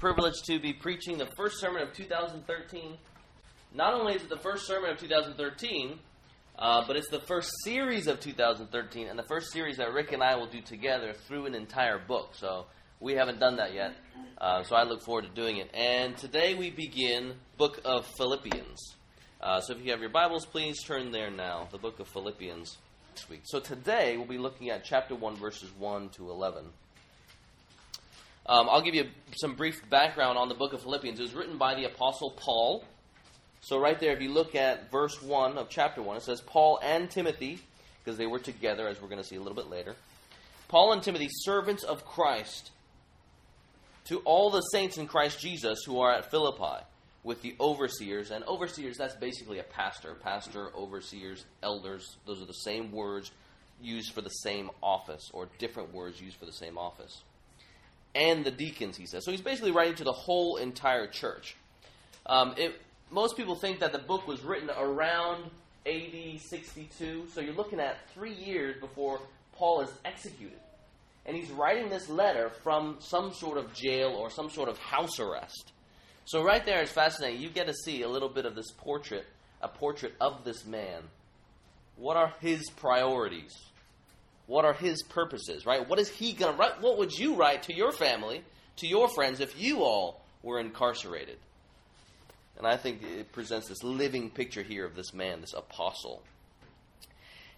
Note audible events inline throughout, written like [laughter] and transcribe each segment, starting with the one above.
privilege to be preaching the first sermon of 2013. Not only is it the first sermon of 2013, uh, but it's the first series of 2013, and the first series that Rick and I will do together through an entire book. So we haven't done that yet, uh, so I look forward to doing it. And today we begin book of Philippians. Uh, so if you have your Bibles, please turn there now. The book of Philippians next week. So today we'll be looking at chapter 1, verses 1 to 11. Um, I'll give you some brief background on the book of Philippians. It was written by the Apostle Paul. So, right there, if you look at verse 1 of chapter 1, it says, Paul and Timothy, because they were together, as we're going to see a little bit later. Paul and Timothy, servants of Christ, to all the saints in Christ Jesus who are at Philippi, with the overseers. And overseers, that's basically a pastor. Pastor, overseers, elders, those are the same words used for the same office, or different words used for the same office and the deacons, he says. So he's basically writing to the whole entire church. Um, it, most people think that the book was written around AD 62, so you're looking at three years before Paul is executed. And he's writing this letter from some sort of jail or some sort of house arrest. So right there is fascinating. You get to see a little bit of this portrait, a portrait of this man. What are his priorities? What are his purposes, right? What is he going to write? What would you write to your family, to your friends, if you all were incarcerated? And I think it presents this living picture here of this man, this apostle.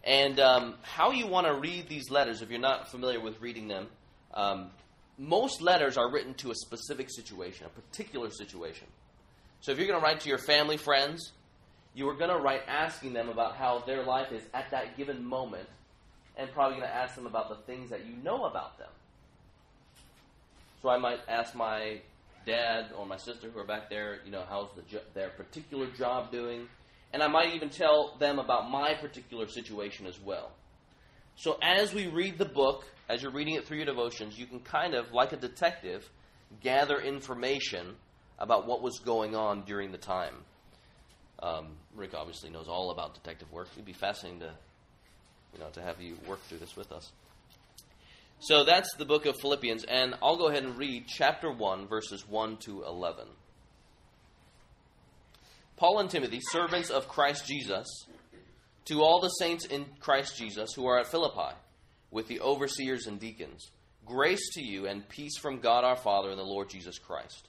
And um, how you want to read these letters, if you're not familiar with reading them, um, most letters are written to a specific situation, a particular situation. So if you're going to write to your family, friends, you are going to write asking them about how their life is at that given moment and probably going to ask them about the things that you know about them. So I might ask my dad or my sister who are back there, you know, how's the jo- their particular job doing, and I might even tell them about my particular situation as well. So as we read the book, as you're reading it through your devotions, you can kind of, like a detective, gather information about what was going on during the time. Um, Rick obviously knows all about detective work. It'd be fascinating to you know, to have you work through this with us. So that's the book of Philippians, and I'll go ahead and read chapter 1, verses 1 to 11. Paul and Timothy, servants of Christ Jesus, to all the saints in Christ Jesus who are at Philippi, with the overseers and deacons, grace to you and peace from God our Father and the Lord Jesus Christ.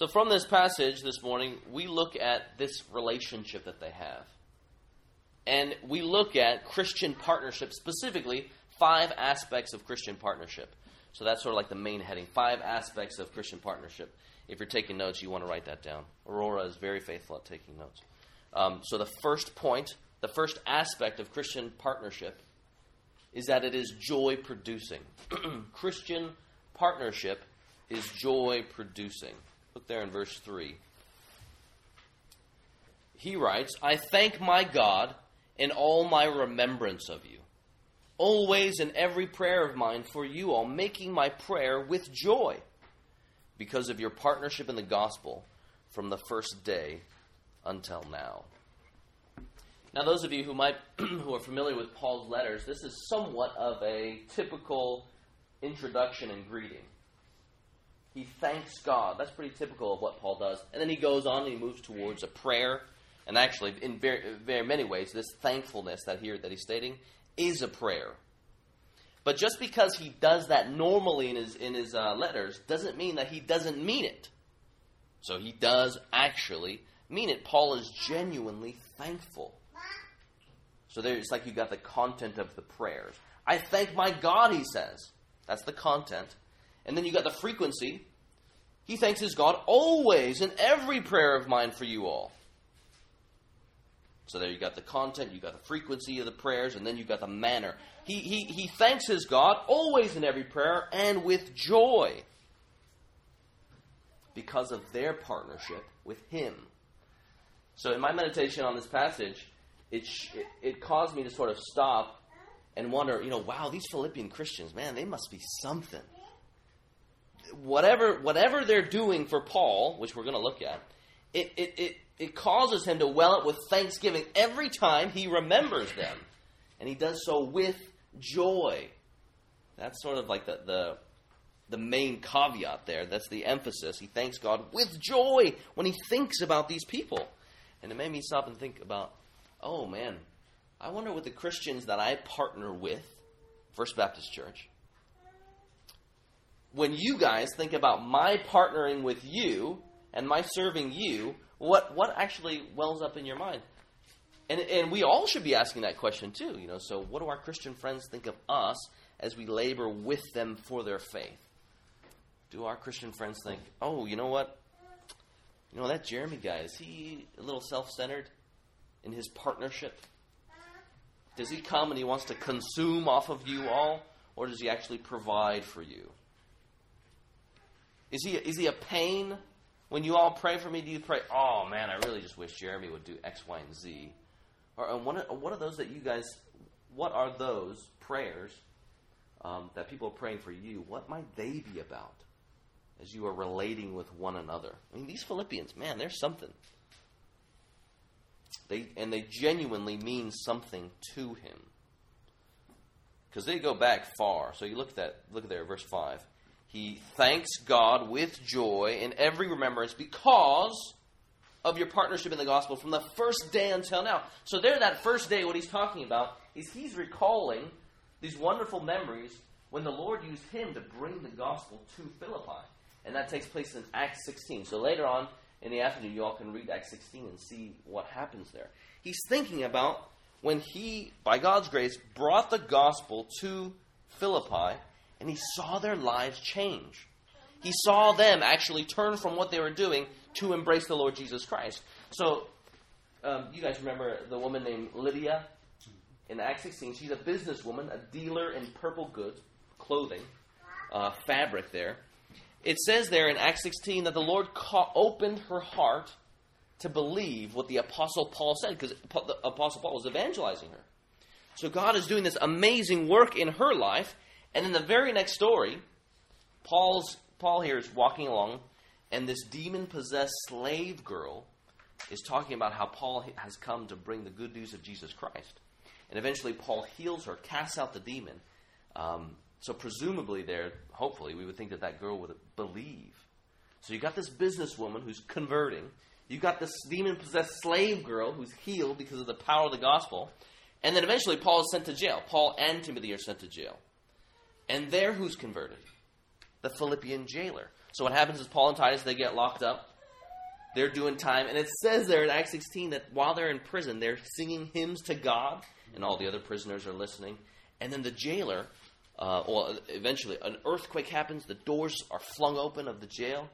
So, from this passage this morning, we look at this relationship that they have. And we look at Christian partnership, specifically five aspects of Christian partnership. So, that's sort of like the main heading five aspects of Christian partnership. If you're taking notes, you want to write that down. Aurora is very faithful at taking notes. Um, so, the first point, the first aspect of Christian partnership is that it is joy producing. [clears throat] Christian partnership is joy producing. Look there in verse 3. He writes, I thank my God in all my remembrance of you, always in every prayer of mine for you all, making my prayer with joy because of your partnership in the gospel from the first day until now. Now, those of you who might [clears throat] who are familiar with Paul's letters, this is somewhat of a typical introduction and greeting. He thanks God. That's pretty typical of what Paul does. And then he goes on and he moves towards a prayer. And actually, in very, very many ways, this thankfulness that here that he's stating is a prayer. But just because he does that normally in his in his uh, letters doesn't mean that he doesn't mean it. So he does actually mean it. Paul is genuinely thankful. So there, it's like you got the content of the prayers. I thank my God, he says. That's the content. And then you got the frequency. He thanks his God always in every prayer of mine for you all. So there you got the content, you got the frequency of the prayers, and then you got the manner. He, he, he thanks his God always in every prayer and with joy because of their partnership with him. So in my meditation on this passage, it, it, it caused me to sort of stop and wonder, you know, wow, these Philippian Christians, man, they must be something. Whatever, whatever they're doing for Paul, which we're going to look at, it, it, it, it causes him to well up with thanksgiving every time he remembers them. And he does so with joy. That's sort of like the, the, the main caveat there. That's the emphasis. He thanks God with joy when he thinks about these people. And it made me stop and think about, oh man, I wonder what the Christians that I partner with, First Baptist Church, when you guys think about my partnering with you and my serving you, what what actually wells up in your mind? And and we all should be asking that question too, you know. So what do our Christian friends think of us as we labor with them for their faith? Do our Christian friends think, "Oh, you know what? You know that Jeremy guy, is he a little self-centered in his partnership? Does he come and he wants to consume off of you all, or does he actually provide for you? Is he, is he a pain when you all pray for me, do you pray, oh man, I really just wish Jeremy would do X, Y, and Z? Or uh, what, are, what are those that you guys, what are those prayers um, that people are praying for you? What might they be about as you are relating with one another? I mean, these Philippians, man, they're something. They, and they genuinely mean something to him. Because they go back far. So you look at that, look at there, verse 5. He thanks God with joy in every remembrance because of your partnership in the gospel from the first day until now. So, there, that first day, what he's talking about is he's recalling these wonderful memories when the Lord used him to bring the gospel to Philippi. And that takes place in Acts 16. So, later on in the afternoon, you all can read Acts 16 and see what happens there. He's thinking about when he, by God's grace, brought the gospel to Philippi and he saw their lives change. He saw them actually turn from what they were doing to embrace the Lord Jesus Christ. So, um, you guys remember the woman named Lydia in Acts 16? She's a businesswoman, a dealer in purple goods, clothing, uh, fabric there. It says there in Acts 16 that the Lord ca- opened her heart to believe what the Apostle Paul said, because the Apostle Paul was evangelizing her. So God is doing this amazing work in her life, and in the very next story, Paul's Paul here is walking along, and this demon possessed slave girl is talking about how Paul has come to bring the good news of Jesus Christ. And eventually, Paul heals her, casts out the demon. Um, so, presumably, there, hopefully, we would think that that girl would believe. So, you got this businesswoman who's converting. You got this demon possessed slave girl who's healed because of the power of the gospel. And then eventually, Paul is sent to jail. Paul and Timothy are sent to jail. And there, who's converted? The Philippian jailer. So what happens is Paul and Titus, they get locked up. They're doing time. And it says there in Acts 16 that while they're in prison, they're singing hymns to God, and all the other prisoners are listening. And then the jailer, uh, well, eventually, an earthquake happens. The doors are flung open of the jail.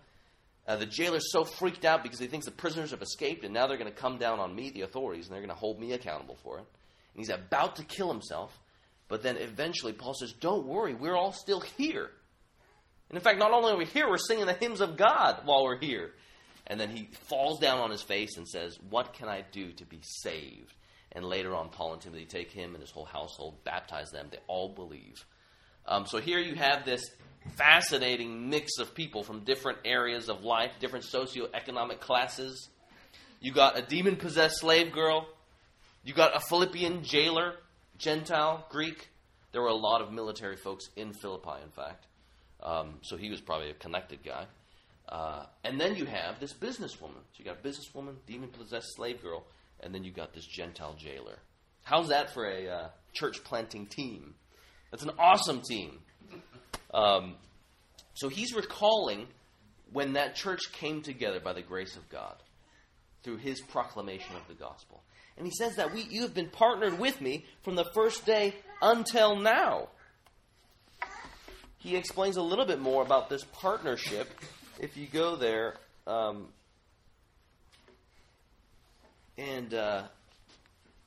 Uh, the jailer's so freaked out because he thinks the prisoners have escaped, and now they're going to come down on me, the authorities, and they're going to hold me accountable for it. And he's about to kill himself. But then eventually Paul says, Don't worry, we're all still here. And in fact, not only are we here, we're singing the hymns of God while we're here. And then he falls down on his face and says, What can I do to be saved? And later on, Paul and Timothy take him and his whole household, baptize them. They all believe. Um, so here you have this fascinating mix of people from different areas of life, different socioeconomic classes. You got a demon possessed slave girl. You got a Philippian jailer Gentile, Greek. There were a lot of military folks in Philippi, in fact. Um, so he was probably a connected guy. Uh, and then you have this businesswoman. So you got a businesswoman, demon possessed slave girl, and then you got this Gentile jailer. How's that for a uh, church planting team? That's an awesome team. Um, so he's recalling when that church came together by the grace of God through his proclamation of the gospel. And he says that we, you have been partnered with me from the first day until now. He explains a little bit more about this partnership. If you go there, um, and uh,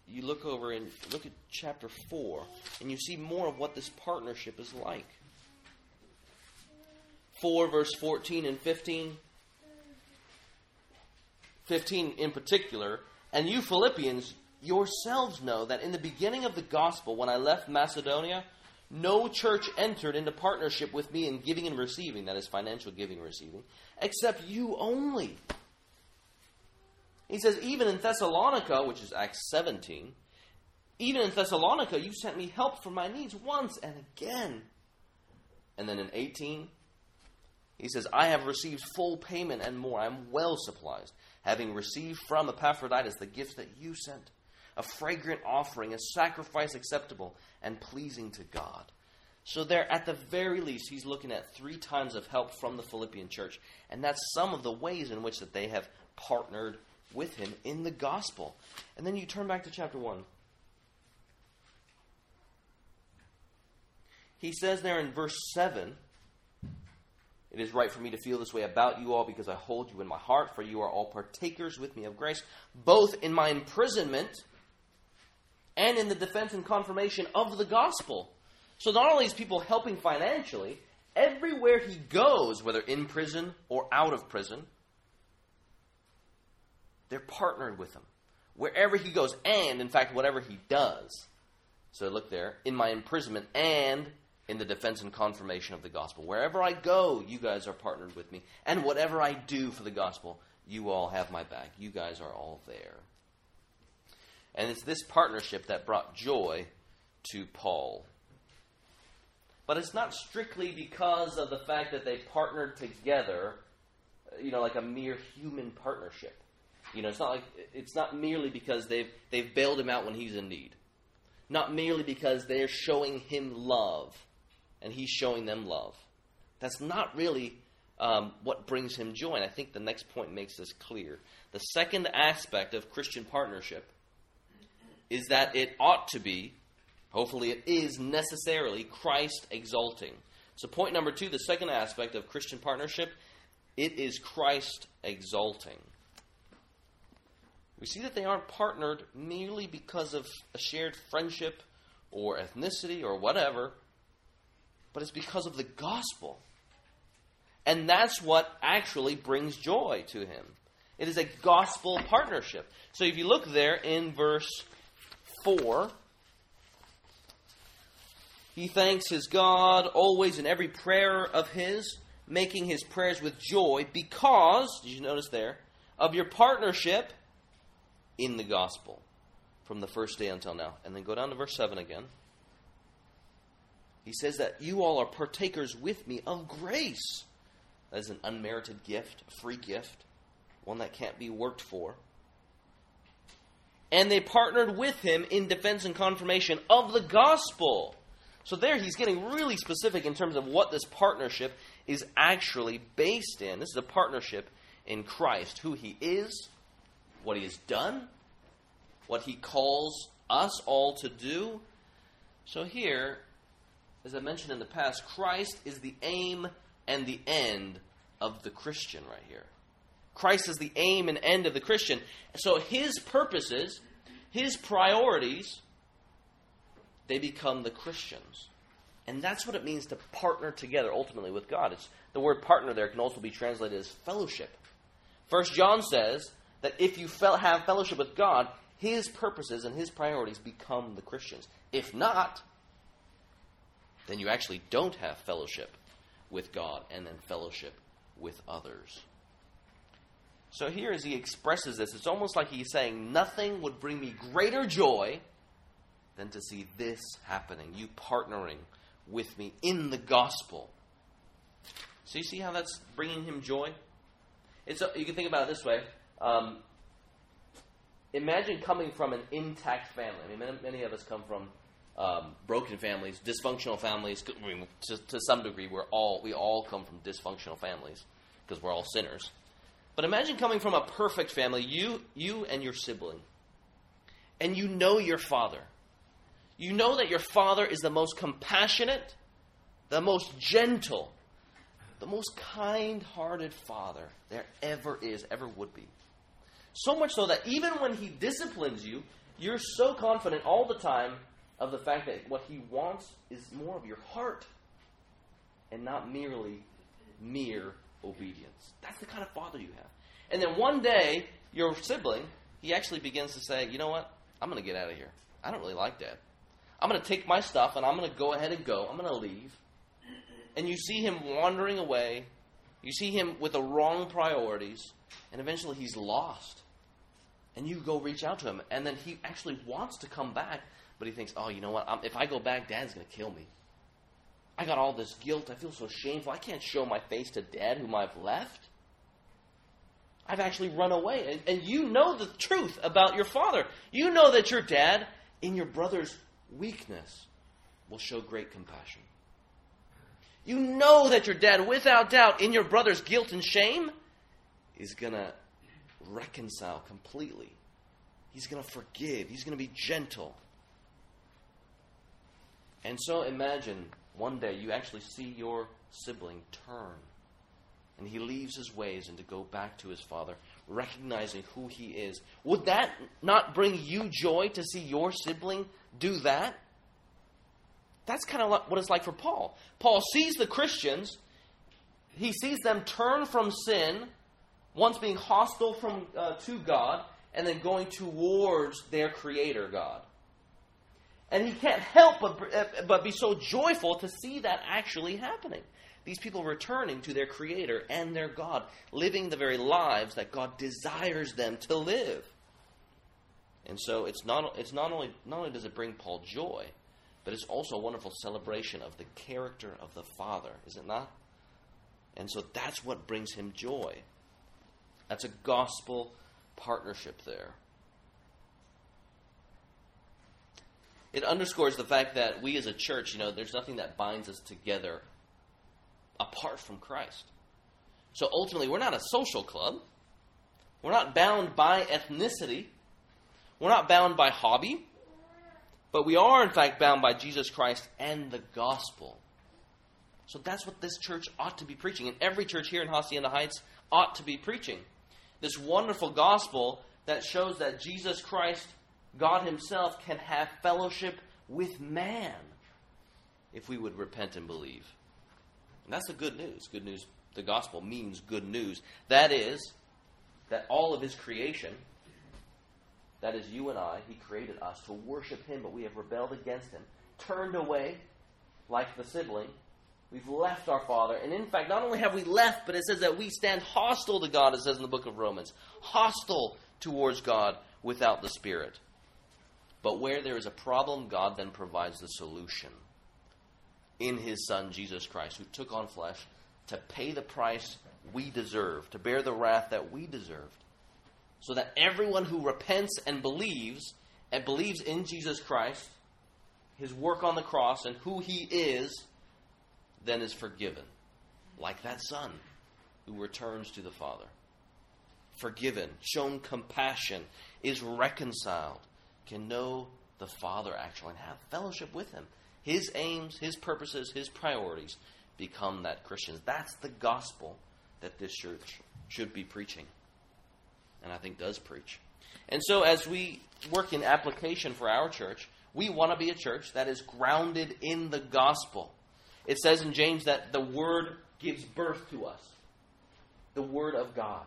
you look over and look at chapter 4, and you see more of what this partnership is like. 4, verse 14 and 15. 15 in particular. And you Philippians yourselves know that in the beginning of the gospel, when I left Macedonia, no church entered into partnership with me in giving and receiving, that is, financial giving and receiving, except you only. He says, even in Thessalonica, which is Acts 17, even in Thessalonica, you sent me help for my needs once and again. And then in 18, he says, I have received full payment and more. I am well supplied, having received from Epaphroditus the gift that you sent, a fragrant offering, a sacrifice acceptable and pleasing to God. So, there, at the very least, he's looking at three times of help from the Philippian church. And that's some of the ways in which that they have partnered with him in the gospel. And then you turn back to chapter 1. He says there in verse 7 It is right for me to feel this way about you all because I hold you in my heart, for you are all partakers with me of grace, both in my imprisonment and in the defense and confirmation of the gospel. So not only is people helping financially, everywhere he goes, whether in prison or out of prison, they're partnered with him. Wherever he goes, and in fact, whatever he does. So look there, in my imprisonment and in the defense and confirmation of the gospel. Wherever I go, you guys are partnered with me. And whatever I do for the gospel, you all have my back. You guys are all there. And it's this partnership that brought joy to Paul. But it's not strictly because of the fact that they partnered together, you know, like a mere human partnership. You know, it's not like it's not merely because they've they've bailed him out when he's in need. Not merely because they're showing him love and he's showing them love. That's not really um, what brings him joy. And I think the next point makes this clear. The second aspect of Christian partnership is that it ought to be, hopefully it is necessarily, Christ exalting. So, point number two, the second aspect of Christian partnership, it is Christ exalting. We see that they aren't partnered merely because of a shared friendship or ethnicity or whatever, but it's because of the gospel. And that's what actually brings joy to him. It is a gospel partnership. So if you look there in verse 4, he thanks his God always in every prayer of his, making his prayers with joy because, did you notice there, of your partnership in the gospel from the first day until now. And then go down to verse 7 again. He says that you all are partakers with me of grace. That is an unmerited gift, a free gift, one that can't be worked for. And they partnered with him in defense and confirmation of the gospel. So there he's getting really specific in terms of what this partnership is actually based in. This is a partnership in Christ, who he is, what he has done, what he calls us all to do. So here, as I mentioned in the past, Christ is the aim and the end of the Christian right here. Christ is the aim and end of the Christian. So his purposes, his priorities, they become the Christians. And that's what it means to partner together ultimately with God. It's, the word partner there can also be translated as fellowship. First John says that if you fel- have fellowship with God, his purposes and his priorities become the Christians. If not, then you actually don't have fellowship with God and then fellowship with others. So here, as he expresses this, it's almost like he's saying, Nothing would bring me greater joy than to see this happening, you partnering with me in the gospel. So you see how that's bringing him joy? It's a, you can think about it this way. Um, imagine coming from an intact family. I mean, many, many of us come from um, broken families, dysfunctional families. I mean, to, to, some degree, we're all we all come from dysfunctional families. because we're all sinners. But imagine coming from a perfect family, you, you and your sibling. And you know your father. You know that your father is the most compassionate, the most gentle, the most kind hearted father there ever is, ever would be. So much so that even when he disciplines you, you're so confident all the time of the fact that what he wants is more of your heart and not merely mere obedience. That's the kind of father you have. And then one day, your sibling, he actually begins to say, you know what? I'm going to get out of here. I don't really like that. I'm going to take my stuff and I'm going to go ahead and go. I'm going to leave. And you see him wandering away. You see him with the wrong priorities. And eventually he's lost. And you go reach out to him. And then he actually wants to come back. But he thinks, oh, you know what? I'm, if I go back, Dad's going to kill me. I got all this guilt. I feel so shameful. I can't show my face to Dad, whom I've left. I've actually run away. And, and you know the truth about your father. You know that your dad, in your brother's weakness, will show great compassion. You know that your dad, without doubt, in your brother's guilt and shame, is going to reconcile completely. He's going to forgive. He's going to be gentle. And so imagine one day you actually see your sibling turn and he leaves his ways and to go back to his father, recognizing who he is. Would that not bring you joy to see your sibling do that? That's kind of what it's like for Paul. Paul sees the Christians, he sees them turn from sin, once being hostile from, uh, to God, and then going towards their Creator God. And he can't help but, uh, but be so joyful to see that actually happening. These people returning to their Creator and their God, living the very lives that God desires them to live. And so it's not, it's not, only, not only does it bring Paul joy, but it's also a wonderful celebration of the character of the Father, is it not? And so that's what brings him joy. That's a gospel partnership there. It underscores the fact that we as a church, you know, there's nothing that binds us together apart from Christ. So ultimately, we're not a social club. We're not bound by ethnicity. We're not bound by hobby. But we are, in fact, bound by Jesus Christ and the gospel. So that's what this church ought to be preaching. And every church here in Hacienda Heights ought to be preaching. This wonderful gospel that shows that Jesus Christ, God Himself, can have fellowship with man if we would repent and believe. And that's the good news. Good news, the gospel means good news. That is, that all of his creation, that is you and I, he created us to worship him, but we have rebelled against him, turned away like the sibling. We've left our Father. And in fact, not only have we left, but it says that we stand hostile to God, it says in the book of Romans. Hostile towards God without the Spirit. But where there is a problem, God then provides the solution in his Son, Jesus Christ, who took on flesh to pay the price we deserve, to bear the wrath that we deserved, so that everyone who repents and believes, and believes in Jesus Christ, his work on the cross, and who he is, then is forgiven. Like that son who returns to the Father. Forgiven, shown compassion, is reconciled, can know the Father actually and have fellowship with him his aims, his purposes, his priorities become that Christians. That's the gospel that this church should be preaching. And I think does preach. And so as we work in application for our church, we want to be a church that is grounded in the gospel. It says in James that the word gives birth to us. The word of God.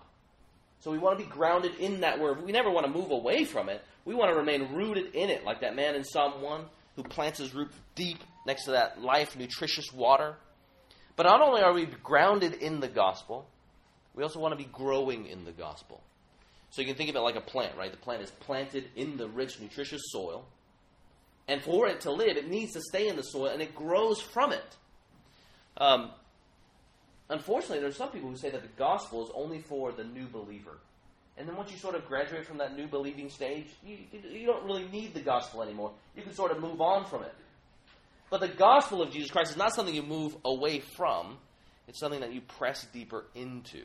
So we want to be grounded in that word. We never want to move away from it. We want to remain rooted in it, like that man in Psalm 1 who plants his root deep next to that life, nutritious water. But not only are we grounded in the gospel, we also want to be growing in the gospel. So you can think of it like a plant, right? The plant is planted in the rich, nutritious soil. And for it to live, it needs to stay in the soil and it grows from it. Um, unfortunately, there's some people who say that the gospel is only for the new believer. And then once you sort of graduate from that new believing stage, you, you don't really need the gospel anymore. You can sort of move on from it. But the gospel of Jesus Christ is not something you move away from. It's something that you press deeper into.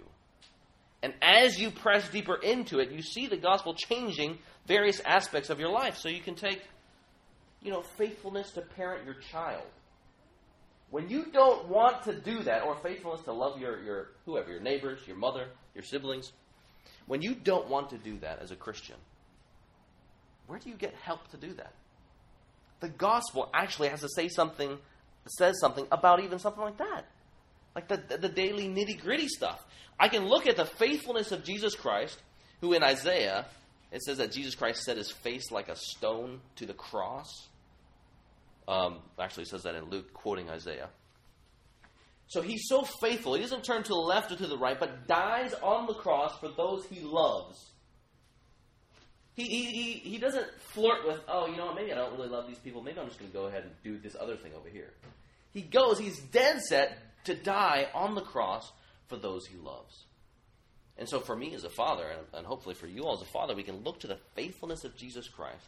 And as you press deeper into it, you see the gospel changing various aspects of your life. So you can take, you know, faithfulness to parent your child. When you don't want to do that, or faithfulness to love your, your whoever, your neighbors, your mother, your siblings, when you don't want to do that as a Christian, where do you get help to do that? The gospel actually has to say something, says something about even something like that. Like the, the, daily nitty gritty stuff. I can look at the faithfulness of Jesus Christ, who in Isaiah, it says that Jesus Christ set his face like a stone to the cross. Um, actually, says that in Luke, quoting Isaiah. So he's so faithful. He doesn't turn to the left or to the right, but dies on the cross for those he loves. He, he, he, he doesn't flirt with, oh, you know what, maybe I don't really love these people. Maybe I'm just going to go ahead and do this other thing over here. He goes, he's dead set to die on the cross for those he loves. And so, for me as a father, and, and hopefully for you all as a father, we can look to the faithfulness of Jesus Christ.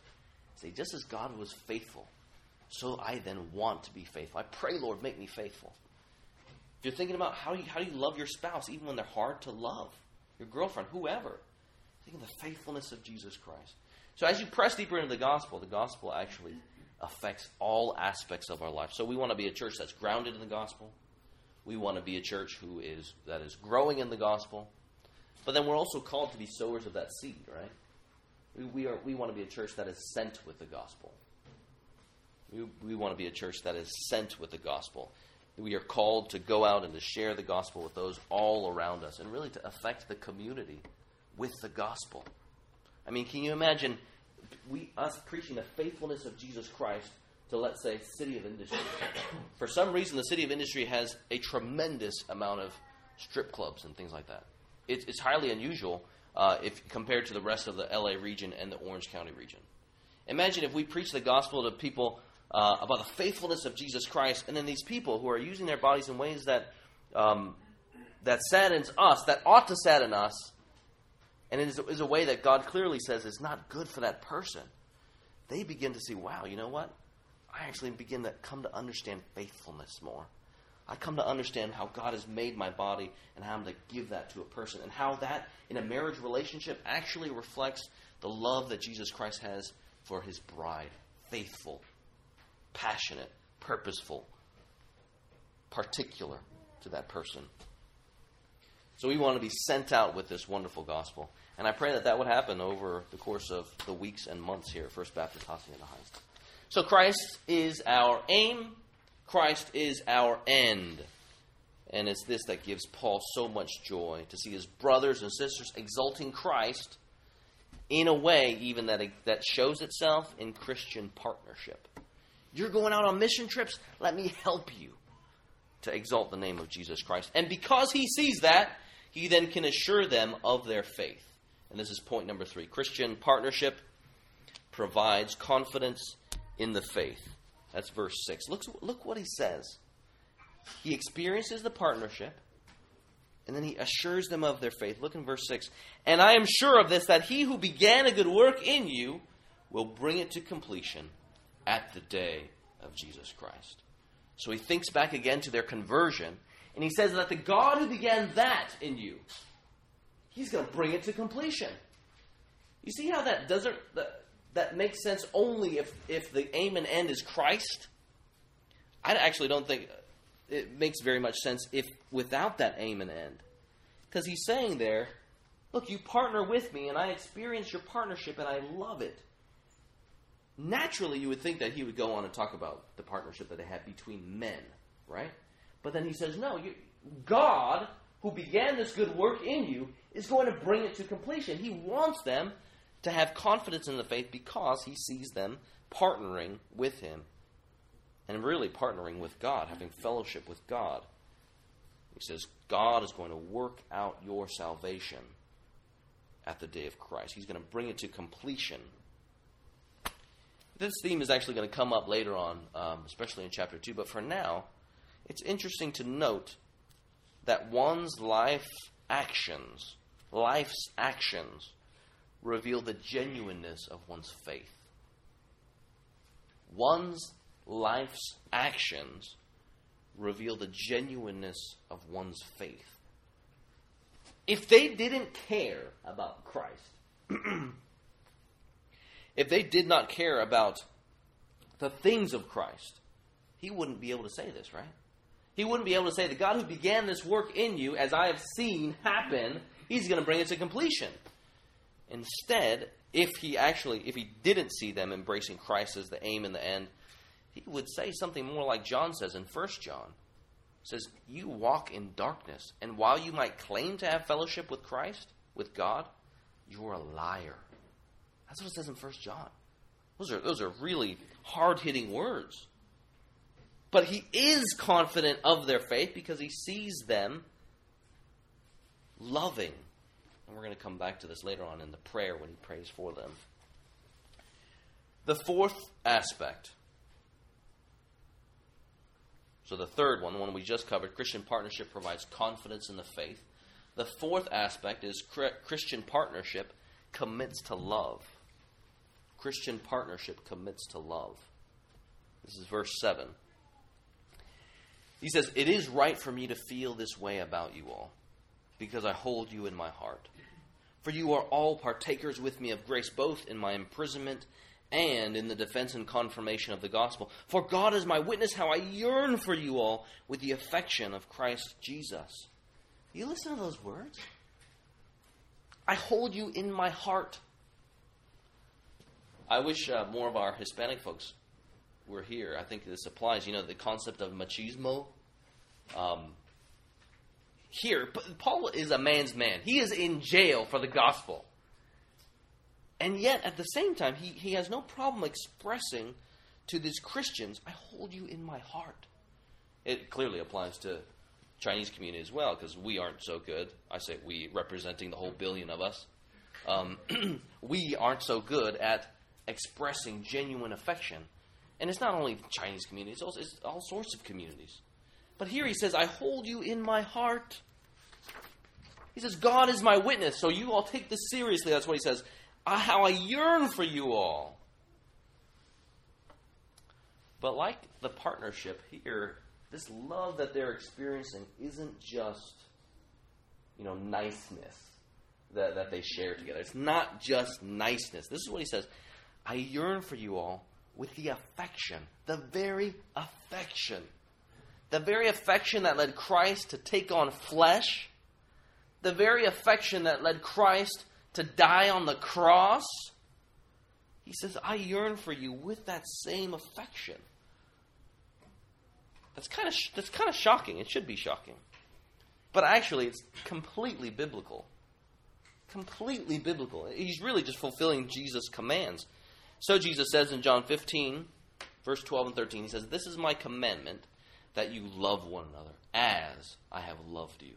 Say, just as God was faithful, so I then want to be faithful. I pray, Lord, make me faithful. If you're thinking about how you, how do you love your spouse, even when they're hard to love, your girlfriend, whoever, think of the faithfulness of Jesus Christ. So as you press deeper into the gospel, the gospel actually affects all aspects of our life. So we want to be a church that's grounded in the gospel. We want to be a church who is that is growing in the gospel. But then we're also called to be sowers of that seed, right? We, we, are, we want to be a church that is sent with the gospel. We, we want to be a church that is sent with the gospel. We are called to go out and to share the gospel with those all around us and really to affect the community with the gospel. I mean, can you imagine we us preaching the faithfulness of Jesus Christ to let's say city of industry? [coughs] For some reason, the city of industry has a tremendous amount of strip clubs and things like that. It's, it's highly unusual uh, if compared to the rest of the LA region and the Orange County region. Imagine if we preach the gospel to people uh, about the faithfulness of Jesus Christ, and then these people who are using their bodies in ways that um, that saddens us, that ought to sadden us, and it is, is a way that God clearly says is not good for that person. They begin to see, wow, you know what? I actually begin to come to understand faithfulness more. I come to understand how God has made my body and how I'm to give that to a person, and how that in a marriage relationship actually reflects the love that Jesus Christ has for his bride. Faithful, passionate, purposeful, particular to that person. So we want to be sent out with this wonderful gospel. And I pray that that would happen over the course of the weeks and months here at First Baptist Hacienda Heights. So Christ is our aim, Christ is our end. And it's this that gives Paul so much joy to see his brothers and sisters exalting Christ in a way even that, that shows itself in Christian partnership. You're going out on mission trips? Let me help you to exalt the name of Jesus Christ. And because he sees that, he then can assure them of their faith. And this is point number three Christian partnership provides confidence in the faith. That's verse 6. Look, look what he says. He experiences the partnership, and then he assures them of their faith. Look in verse 6. And I am sure of this, that he who began a good work in you will bring it to completion at the day of Jesus Christ. So he thinks back again to their conversion, and he says that the God who began that in you, he's going to bring it to completion. You see how that doesn't that, that makes sense only if if the aim and end is Christ? I actually don't think it makes very much sense if without that aim and end. Because he's saying there, look, you partner with me and I experience your partnership and I love it naturally you would think that he would go on and talk about the partnership that they had between men, right? But then he says, no, you, God, who began this good work in you, is going to bring it to completion. He wants them to have confidence in the faith because he sees them partnering with him and really partnering with God, having fellowship with God. He says, God is going to work out your salvation at the day of Christ. He's going to bring it to completion this theme is actually going to come up later on, um, especially in chapter 2. But for now, it's interesting to note that one's life actions, life's actions, reveal the genuineness of one's faith. One's life's actions reveal the genuineness of one's faith. If they didn't care about Christ, [clears throat] if they did not care about the things of Christ, he wouldn't be able to say this, right? He wouldn't be able to say, The God who began this work in you, as I have seen happen, he's going to bring it to completion. Instead, if he actually, if he didn't see them embracing Christ as the aim and the end, he would say something more like John says in 1 John. says, You walk in darkness, and while you might claim to have fellowship with Christ, with God, you're a liar. That's what it says in 1 John. Those are, those are really hard hitting words. But he is confident of their faith because he sees them loving. And we're going to come back to this later on in the prayer when he prays for them. The fourth aspect. So, the third one, the one we just covered, Christian partnership provides confidence in the faith. The fourth aspect is Christian partnership commits to love. Christian partnership commits to love. This is verse 7. He says, It is right for me to feel this way about you all, because I hold you in my heart. For you are all partakers with me of grace, both in my imprisonment and in the defense and confirmation of the gospel. For God is my witness how I yearn for you all with the affection of Christ Jesus. You listen to those words? I hold you in my heart. I wish uh, more of our Hispanic folks we're here, I think this applies. You know, the concept of machismo. Um, here, Paul is a man's man. He is in jail for the gospel. And yet, at the same time, he, he has no problem expressing to these Christians, I hold you in my heart. It clearly applies to Chinese community as well, because we aren't so good. I say we, representing the whole billion of us. Um, [clears throat] we aren't so good at expressing genuine affection and it's not only the Chinese community, it's, also, it's all sorts of communities. But here he says, I hold you in my heart. He says, God is my witness, so you all take this seriously. That's what he says. How I yearn for you all. But like the partnership here, this love that they're experiencing isn't just, you know, niceness that, that they share together. It's not just niceness. This is what he says I yearn for you all with the affection, the very affection, the very affection that led Christ to take on flesh, the very affection that led Christ to die on the cross. He says, I yearn for you with that same affection. That's kind of that's kind of shocking. It should be shocking. But actually it's completely biblical. Completely biblical. He's really just fulfilling Jesus' commands. So Jesus says in John 15, verse 12 and 13, he says, This is my commandment that you love one another as I have loved you.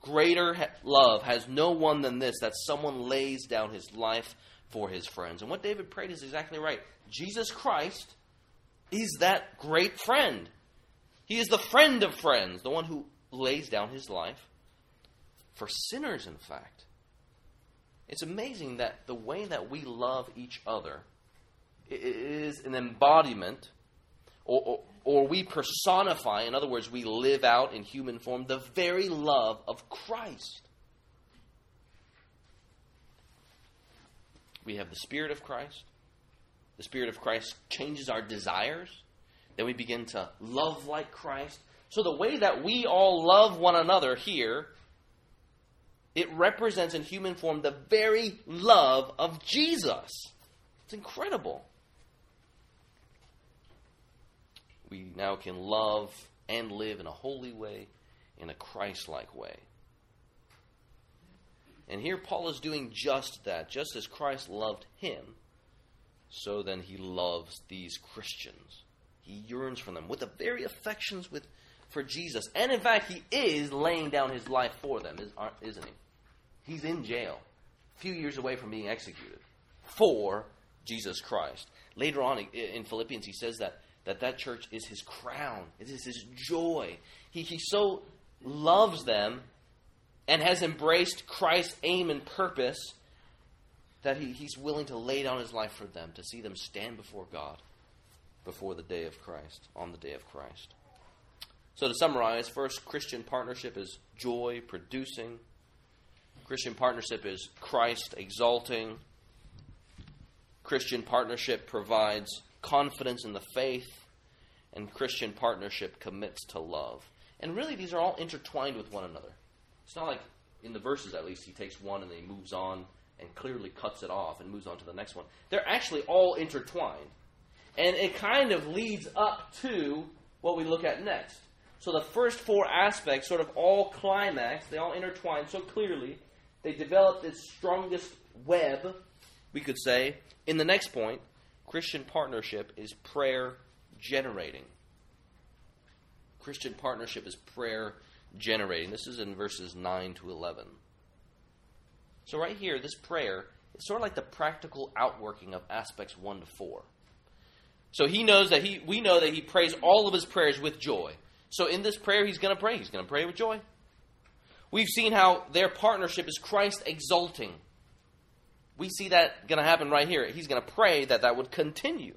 Greater love has no one than this, that someone lays down his life for his friends. And what David prayed is exactly right. Jesus Christ is that great friend. He is the friend of friends, the one who lays down his life for sinners, in fact. It's amazing that the way that we love each other is an embodiment, or, or, or, we personify, in other words, we live out in human form, the very love of Christ. We have the Spirit of Christ. The Spirit of Christ changes our desires. Then we begin to love like Christ. So the way that we all love one another here it represents in human form the very love of Jesus. It's incredible. We now can love and live in a holy way, in a Christ like way. And here Paul is doing just that. Just as Christ loved him, so then he loves these Christians. He yearns for them with the very affections with, for Jesus. And in fact, he is laying down his life for them, isn't he? He's in jail, a few years away from being executed for Jesus Christ. Later on in Philippians, he says that that, that church is his crown, it is his joy. He, he so loves them and has embraced Christ's aim and purpose that he, he's willing to lay down his life for them, to see them stand before God before the day of Christ, on the day of Christ. So to summarize, first, Christian partnership is joy producing. Christian partnership is Christ exalting. Christian partnership provides confidence in the faith. And Christian partnership commits to love. And really, these are all intertwined with one another. It's not like, in the verses at least, he takes one and then he moves on and clearly cuts it off and moves on to the next one. They're actually all intertwined. And it kind of leads up to what we look at next. So the first four aspects sort of all climax, they all intertwine so clearly. They develop this strongest web, we could say. In the next point, Christian partnership is prayer generating. Christian partnership is prayer generating. This is in verses 9 to 11. So, right here, this prayer is sort of like the practical outworking of aspects 1 to 4. So he knows that he we know that he prays all of his prayers with joy. So in this prayer he's going to pray. He's going to pray with joy. We've seen how their partnership is Christ exalting. We see that going to happen right here. He's going to pray that that would continue.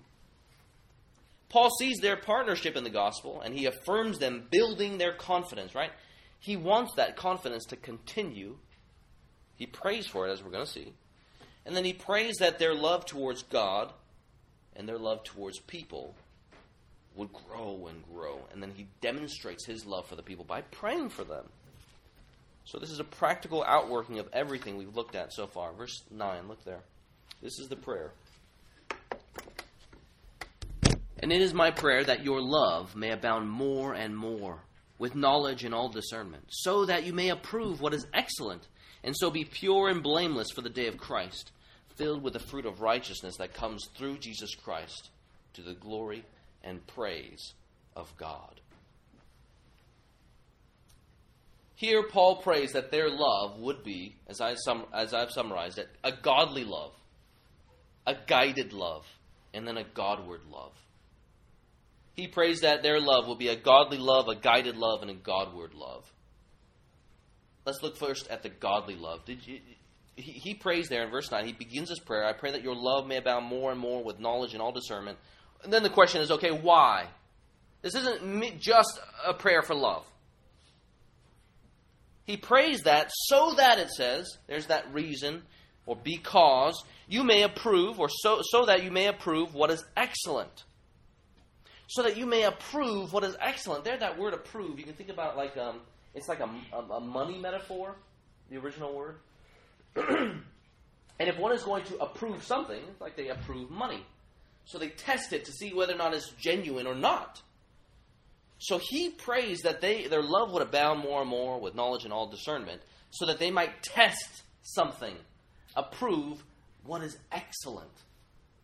Paul sees their partnership in the gospel and he affirms them building their confidence, right? He wants that confidence to continue. He prays for it as we're going to see. And then he prays that their love towards God and their love towards people would grow and grow. And then he demonstrates his love for the people by praying for them. So this is a practical outworking of everything we've looked at so far. Verse 9, look there. This is the prayer. And it is my prayer that your love may abound more and more with knowledge and all discernment, so that you may approve what is excellent, and so be pure and blameless for the day of Christ filled with the fruit of righteousness that comes through Jesus Christ to the glory and praise of God. Here, Paul prays that their love would be, as, I sum, as I've summarized it, a godly love, a guided love, and then a Godward love. He prays that their love will be a godly love, a guided love, and a Godward love. Let's look first at the godly love. Did you, he, he prays there in verse 9. He begins his prayer I pray that your love may abound more and more with knowledge and all discernment. And then the question is okay, why? This isn't just a prayer for love. He prays that so that it says, there's that reason, or because you may approve, or so, so that you may approve what is excellent. So that you may approve what is excellent. There, that word approve, you can think about like um, it's like a, a, a money metaphor, the original word. [clears throat] and if one is going to approve something, it's like they approve money. So they test it to see whether or not it's genuine or not. So he prays that they their love would abound more and more with knowledge and all discernment, so that they might test something, approve what is excellent.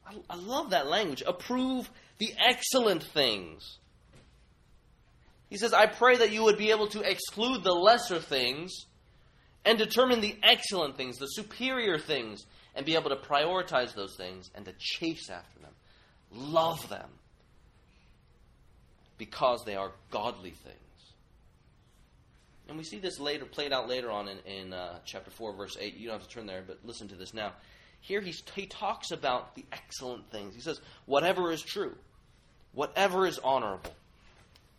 I, I love that language. Approve the excellent things. He says, I pray that you would be able to exclude the lesser things and determine the excellent things, the superior things, and be able to prioritize those things and to chase after them, love them, because they are godly things. And we see this later, played out later on in, in uh, chapter 4, verse 8. You don't have to turn there, but listen to this now. Here he talks about the excellent things. He says, whatever is true, whatever is honorable,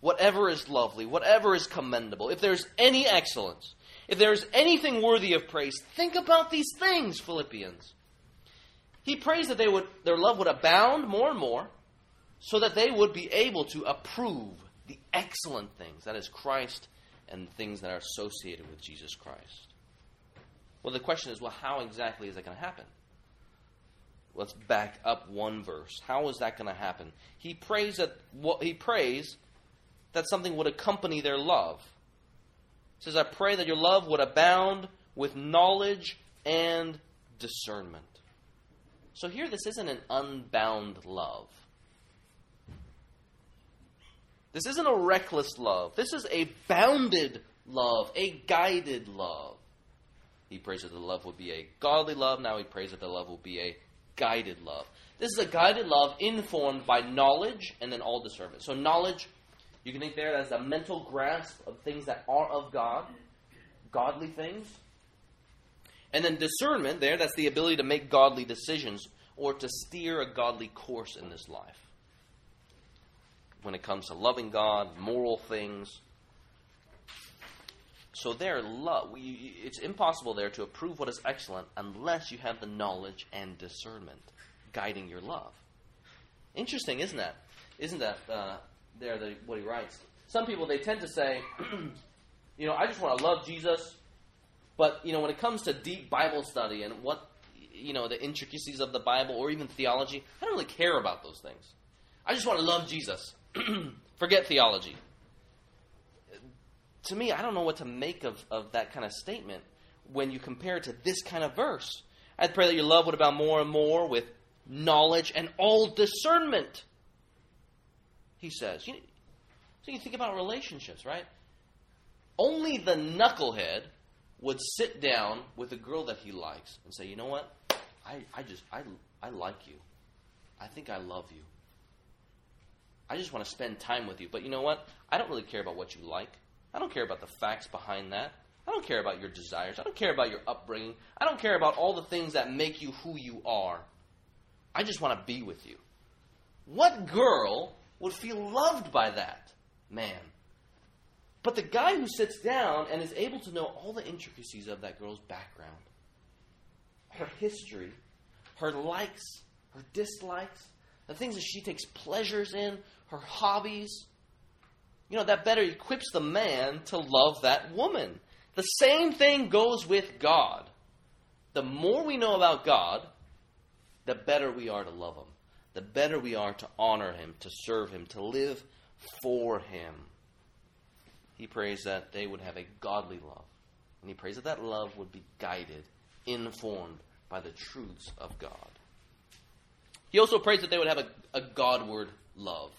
whatever is lovely, whatever is commendable, if there's any excellence, if there's anything worthy of praise, think about these things, Philippians. He prays that they would, their love would abound more and more, so that they would be able to approve the excellent things, that is, Christ and things that are associated with Jesus Christ. Well, the question is, well, how exactly is that going to happen? Let's back up one verse. How is that going to happen? He prays that he prays that something would accompany their love He says, I pray that your love would abound with knowledge and discernment. So here, this isn't an unbound love. This isn't a reckless love. This is a bounded love, a guided love. He prays that the love will be a godly love. Now he prays that the love will be a guided love. This is a guided love informed by knowledge and then all discernment. So, knowledge you can think there as a mental grasp of things that are of God, godly things. And then discernment there, that's the ability to make godly decisions or to steer a godly course in this life. When it comes to loving God, moral things. So there, love. It's impossible there to approve what is excellent unless you have the knowledge and discernment guiding your love. Interesting, isn't that? Isn't that uh, there? The, what he writes. Some people they tend to say, [clears throat] you know, I just want to love Jesus, but you know, when it comes to deep Bible study and what you know the intricacies of the Bible or even theology, I don't really care about those things. I just want to love Jesus. [clears throat] Forget theology to me, I don't know what to make of, of that kind of statement when you compare it to this kind of verse. I'd pray that your love would abound more and more with knowledge and all discernment. He says. You, so you think about relationships, right? Only the knucklehead would sit down with a girl that he likes and say, you know what? I, I just, I, I like you. I think I love you. I just want to spend time with you. But you know what? I don't really care about what you like. I don't care about the facts behind that. I don't care about your desires. I don't care about your upbringing. I don't care about all the things that make you who you are. I just want to be with you. What girl would feel loved by that man? But the guy who sits down and is able to know all the intricacies of that girl's background, her history, her likes, her dislikes, the things that she takes pleasures in, her hobbies, you know, that better equips the man to love that woman. The same thing goes with God. The more we know about God, the better we are to love Him. The better we are to honor Him, to serve Him, to live for Him. He prays that they would have a godly love. And he prays that that love would be guided, informed by the truths of God. He also prays that they would have a, a Godward love.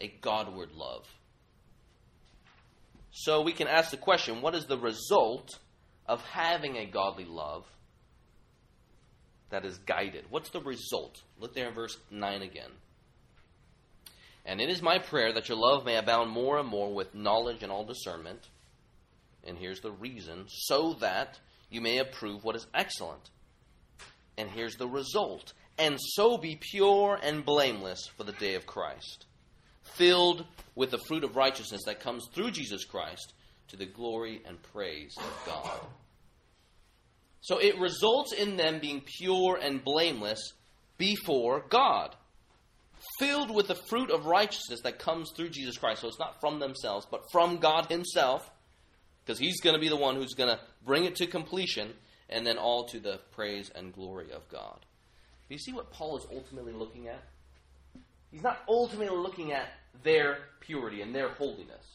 A Godward love. So we can ask the question what is the result of having a godly love that is guided? What's the result? Look there in verse 9 again. And it is my prayer that your love may abound more and more with knowledge and all discernment. And here's the reason so that you may approve what is excellent. And here's the result. And so be pure and blameless for the day of Christ filled with the fruit of righteousness that comes through Jesus Christ to the glory and praise of God. So it results in them being pure and blameless before God, filled with the fruit of righteousness that comes through Jesus Christ. So it's not from themselves, but from God Himself, because He's going to be the one who's going to bring it to completion, and then all to the praise and glory of God. Do you see what Paul is ultimately looking at? He's not ultimately looking at their purity and their holiness.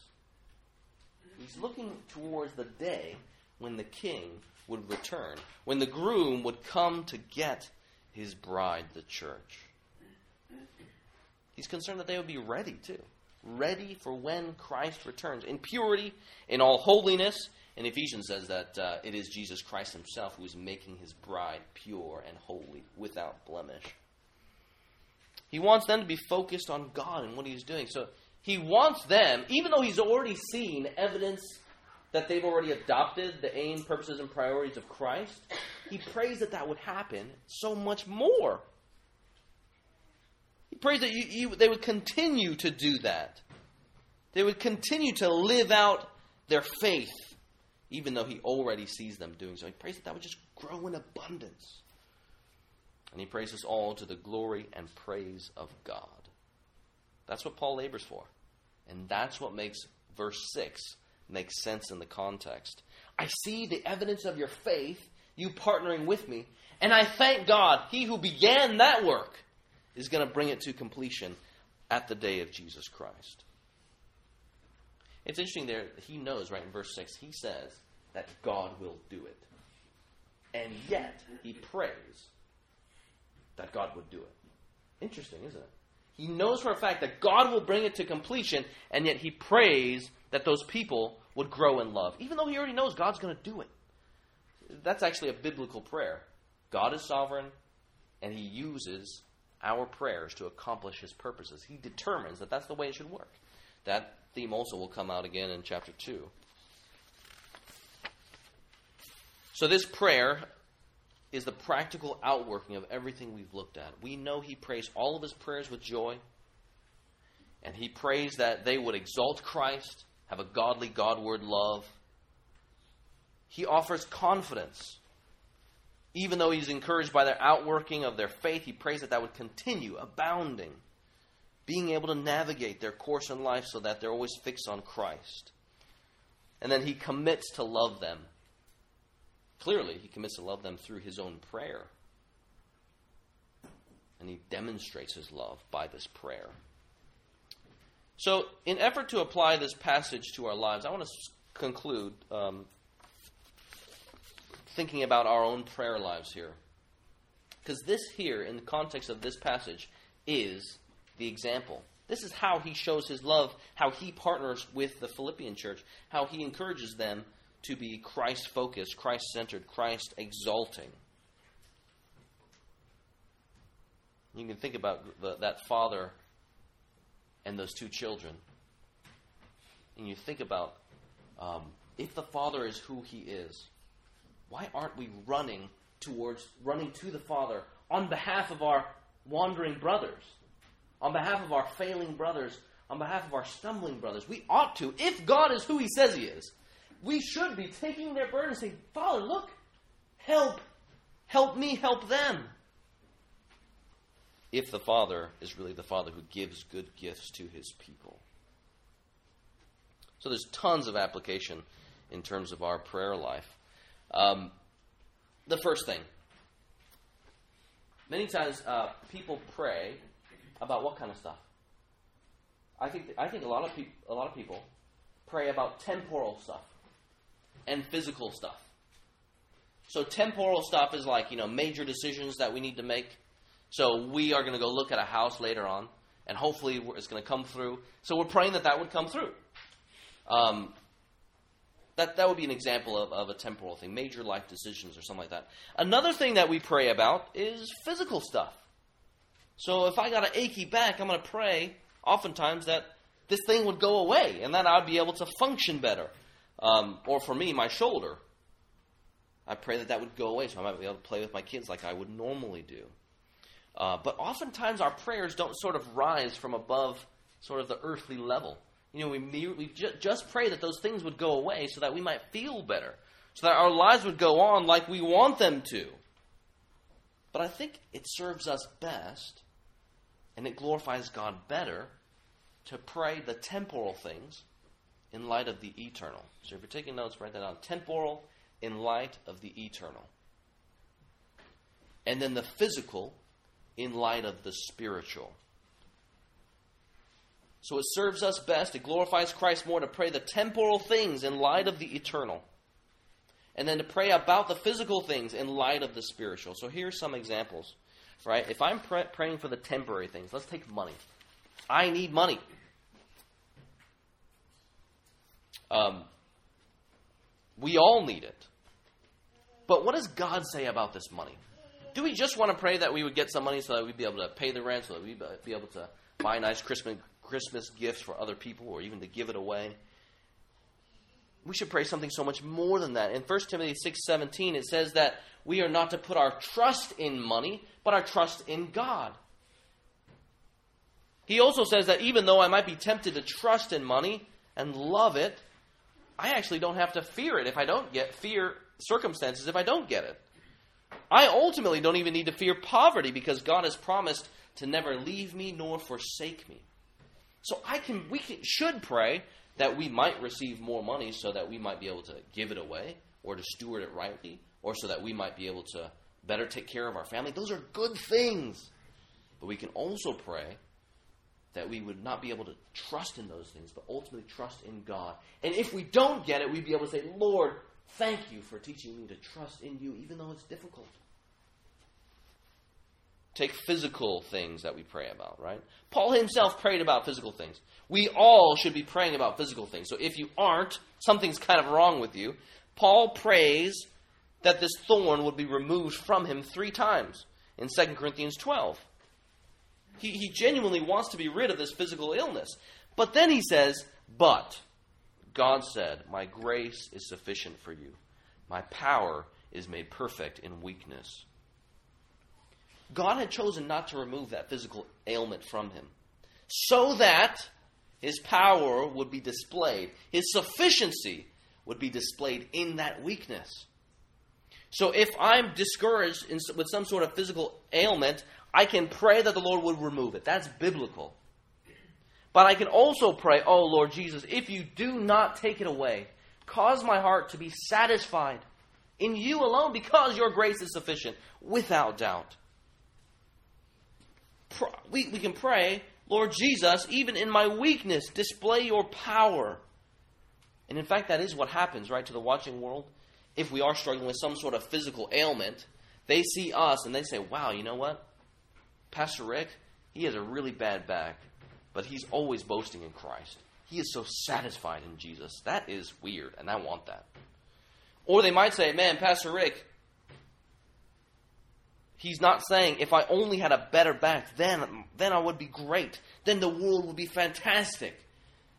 He's looking towards the day when the king would return, when the groom would come to get his bride, the church. He's concerned that they would be ready too. Ready for when Christ returns. In purity, in all holiness. And Ephesians says that uh, it is Jesus Christ himself who is making his bride pure and holy, without blemish. He wants them to be focused on God and what He's doing. So He wants them, even though He's already seen evidence that they've already adopted the aim, purposes, and priorities of Christ, He prays that that would happen so much more. He prays that you, you, they would continue to do that. They would continue to live out their faith, even though He already sees them doing so. He prays that that would just grow in abundance. And he prays us all to the glory and praise of God. That's what Paul labors for. And that's what makes verse 6 make sense in the context. I see the evidence of your faith, you partnering with me, and I thank God, he who began that work is going to bring it to completion at the day of Jesus Christ. It's interesting there, he knows, right, in verse 6, he says that God will do it. And yet, he prays that God would do it. Interesting, isn't it? He knows for a fact that God will bring it to completion, and yet he prays that those people would grow in love, even though he already knows God's going to do it. That's actually a biblical prayer. God is sovereign, and he uses our prayers to accomplish his purposes. He determines that that's the way it should work. That theme also will come out again in chapter 2. So, this prayer is the practical outworking of everything we've looked at. We know he prays all of his prayers with joy. And he prays that they would exalt Christ, have a godly, Godward love. He offers confidence. Even though he's encouraged by their outworking of their faith, he prays that that would continue, abounding, being able to navigate their course in life so that they're always fixed on Christ. And then he commits to love them. Clearly, he commits to love them through his own prayer. And he demonstrates his love by this prayer. So, in effort to apply this passage to our lives, I want to conclude um, thinking about our own prayer lives here. Because this here, in the context of this passage, is the example. This is how he shows his love, how he partners with the Philippian church, how he encourages them to be Christ focused, Christ centered, Christ exalting. You can think about the, that father and those two children. And you think about um, if the Father is who He is, why aren't we running towards, running to the Father on behalf of our wandering brothers, on behalf of our failing brothers, on behalf of our stumbling brothers? We ought to, if God is who He says He is, we should be taking their burden and saying, Father, look, help, help me, help them if the Father is really the Father who gives good gifts to his people. So there's tons of application in terms of our prayer life. Um, the first thing many times uh, people pray about what kind of stuff? I think I think a lot of people a lot of people pray about temporal stuff and physical stuff. So temporal stuff is like you know major decisions that we need to make so we are going to go look at a house later on, and hopefully it's going to come through. So we're praying that that would come through. Um, that, that would be an example of, of a temporal thing, major life decisions or something like that. Another thing that we pray about is physical stuff. So if I got an achy back, I'm going to pray oftentimes that this thing would go away and that I'd be able to function better. Um, or for me, my shoulder. I pray that that would go away so I might be able to play with my kids like I would normally do. Uh, but oftentimes our prayers don't sort of rise from above sort of the earthly level. You know, we, we ju- just pray that those things would go away so that we might feel better, so that our lives would go on like we want them to. But I think it serves us best and it glorifies God better to pray the temporal things in light of the eternal. So if you're taking notes, write that down. Temporal in light of the eternal. And then the physical in light of the spiritual. So it serves us best, it glorifies Christ more to pray the temporal things in light of the eternal. And then to pray about the physical things in light of the spiritual. So here's some examples. Right? If I'm pr- praying for the temporary things, let's take money. I need money. Um, we all need it. But what does God say about this money? do we just want to pray that we would get some money so that we'd be able to pay the rent, so that we'd be able to buy nice Christmas Christmas gifts for other people, or even to give it away? We should pray something so much more than that. In 1 Timothy six seventeen, it says that we are not to put our trust in money, but our trust in God. He also says that even though I might be tempted to trust in money and love it, I actually don't have to fear it if I don't get fear circumstances if I don't get it. I ultimately don't even need to fear poverty because God has promised to never leave me nor forsake me. So I can we can, should pray that we might receive more money so that we might be able to give it away or to steward it rightly or so that we might be able to better take care of our family. Those are good things. But we can also pray that we would not be able to trust in those things, but ultimately trust in God. And if we don't get it, we'd be able to say, Lord, thank you for teaching me to trust in you, even though it's difficult. Take physical things that we pray about, right? Paul himself prayed about physical things. We all should be praying about physical things. So if you aren't, something's kind of wrong with you. Paul prays that this thorn would be removed from him three times in 2 Corinthians 12. He, he genuinely wants to be rid of this physical illness. But then he says, But God said, My grace is sufficient for you, my power is made perfect in weakness. God had chosen not to remove that physical ailment from him. so that his power would be displayed, his sufficiency would be displayed in that weakness. So if I'm discouraged in, with some sort of physical ailment, I can pray that the Lord would remove it. That's biblical. But I can also pray, oh Lord Jesus, if you do not take it away, cause my heart to be satisfied in you alone because your grace is sufficient, without doubt. We, we can pray, Lord Jesus, even in my weakness, display your power. And in fact, that is what happens, right, to the watching world. If we are struggling with some sort of physical ailment, they see us and they say, wow, you know what? Pastor Rick, he has a really bad back, but he's always boasting in Christ. He is so satisfied in Jesus. That is weird, and I want that. Or they might say, man, Pastor Rick, he's not saying if I only had a better back, then, then I would be great. Then the world would be fantastic.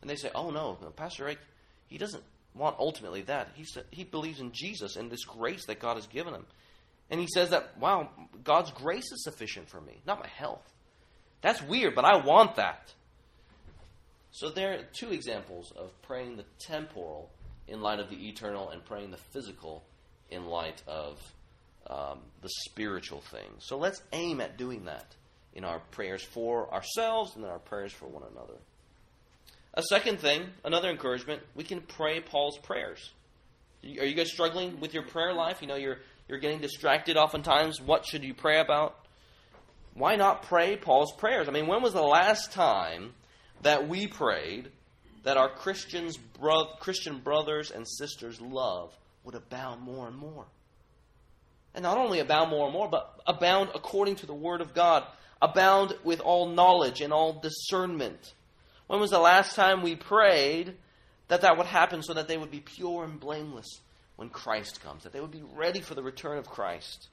And they say, oh no, Pastor Rick, he doesn't want ultimately that. He, said, he believes in Jesus and this grace that God has given him. And he says that, wow, God's grace is sufficient for me, not my health. That's weird, but I want that. So there are two examples of praying the temporal in light of the eternal and praying the physical in light of um, the spiritual things. So let's aim at doing that in our prayers for ourselves and in our prayers for one another. A second thing, another encouragement, we can pray Paul's prayers. Are you guys struggling with your prayer life? You know, you're you're getting distracted oftentimes. What should you pray about? Why not pray Paul's prayers? I mean, when was the last time that we prayed that our Christians, bro- Christian brothers and sisters' love would abound more and more? And not only abound more and more, but abound according to the Word of God, abound with all knowledge and all discernment. When was the last time we prayed that that would happen so that they would be pure and blameless when Christ comes, that they would be ready for the return of Christ,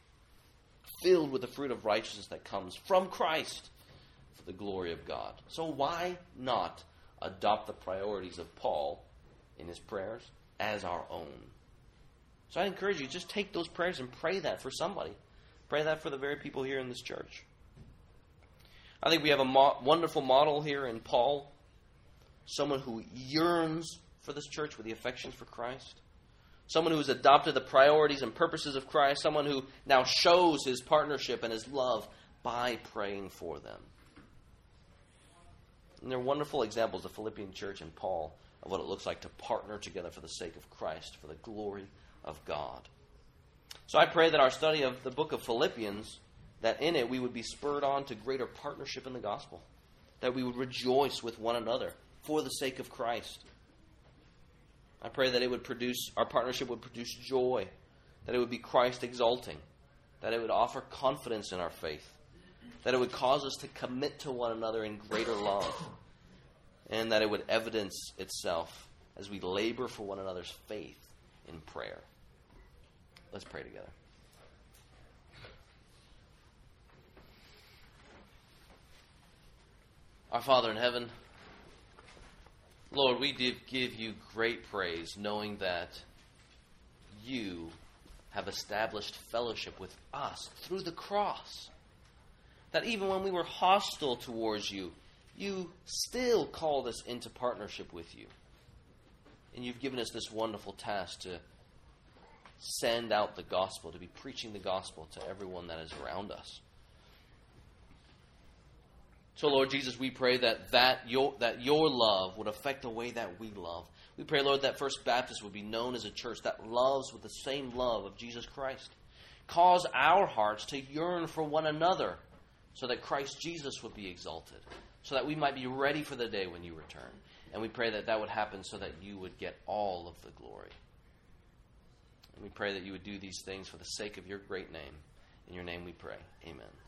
filled with the fruit of righteousness that comes from Christ for the glory of God. So, why not adopt the priorities of Paul in his prayers as our own? So, I encourage you, just take those prayers and pray that for somebody. Pray that for the very people here in this church. I think we have a mo- wonderful model here in Paul, someone who yearns for this church with the affections for Christ someone who has adopted the priorities and purposes of Christ, someone who now shows his partnership and his love by praying for them. And there are wonderful examples of Philippian church and Paul of what it looks like to partner together for the sake of Christ, for the glory of God. So I pray that our study of the book of Philippians, that in it we would be spurred on to greater partnership in the gospel, that we would rejoice with one another for the sake of Christ I pray that it would produce, our partnership would produce joy, that it would be Christ exalting, that it would offer confidence in our faith, that it would cause us to commit to one another in greater love, and that it would evidence itself as we labor for one another's faith in prayer. Let's pray together. Our Father in heaven, Lord, we give you great praise knowing that you have established fellowship with us through the cross. That even when we were hostile towards you, you still called us into partnership with you. And you've given us this wonderful task to send out the gospel, to be preaching the gospel to everyone that is around us. So, Lord Jesus, we pray that, that, your, that your love would affect the way that we love. We pray, Lord, that First Baptist would be known as a church that loves with the same love of Jesus Christ. Cause our hearts to yearn for one another so that Christ Jesus would be exalted, so that we might be ready for the day when you return. And we pray that that would happen so that you would get all of the glory. And we pray that you would do these things for the sake of your great name. In your name we pray. Amen.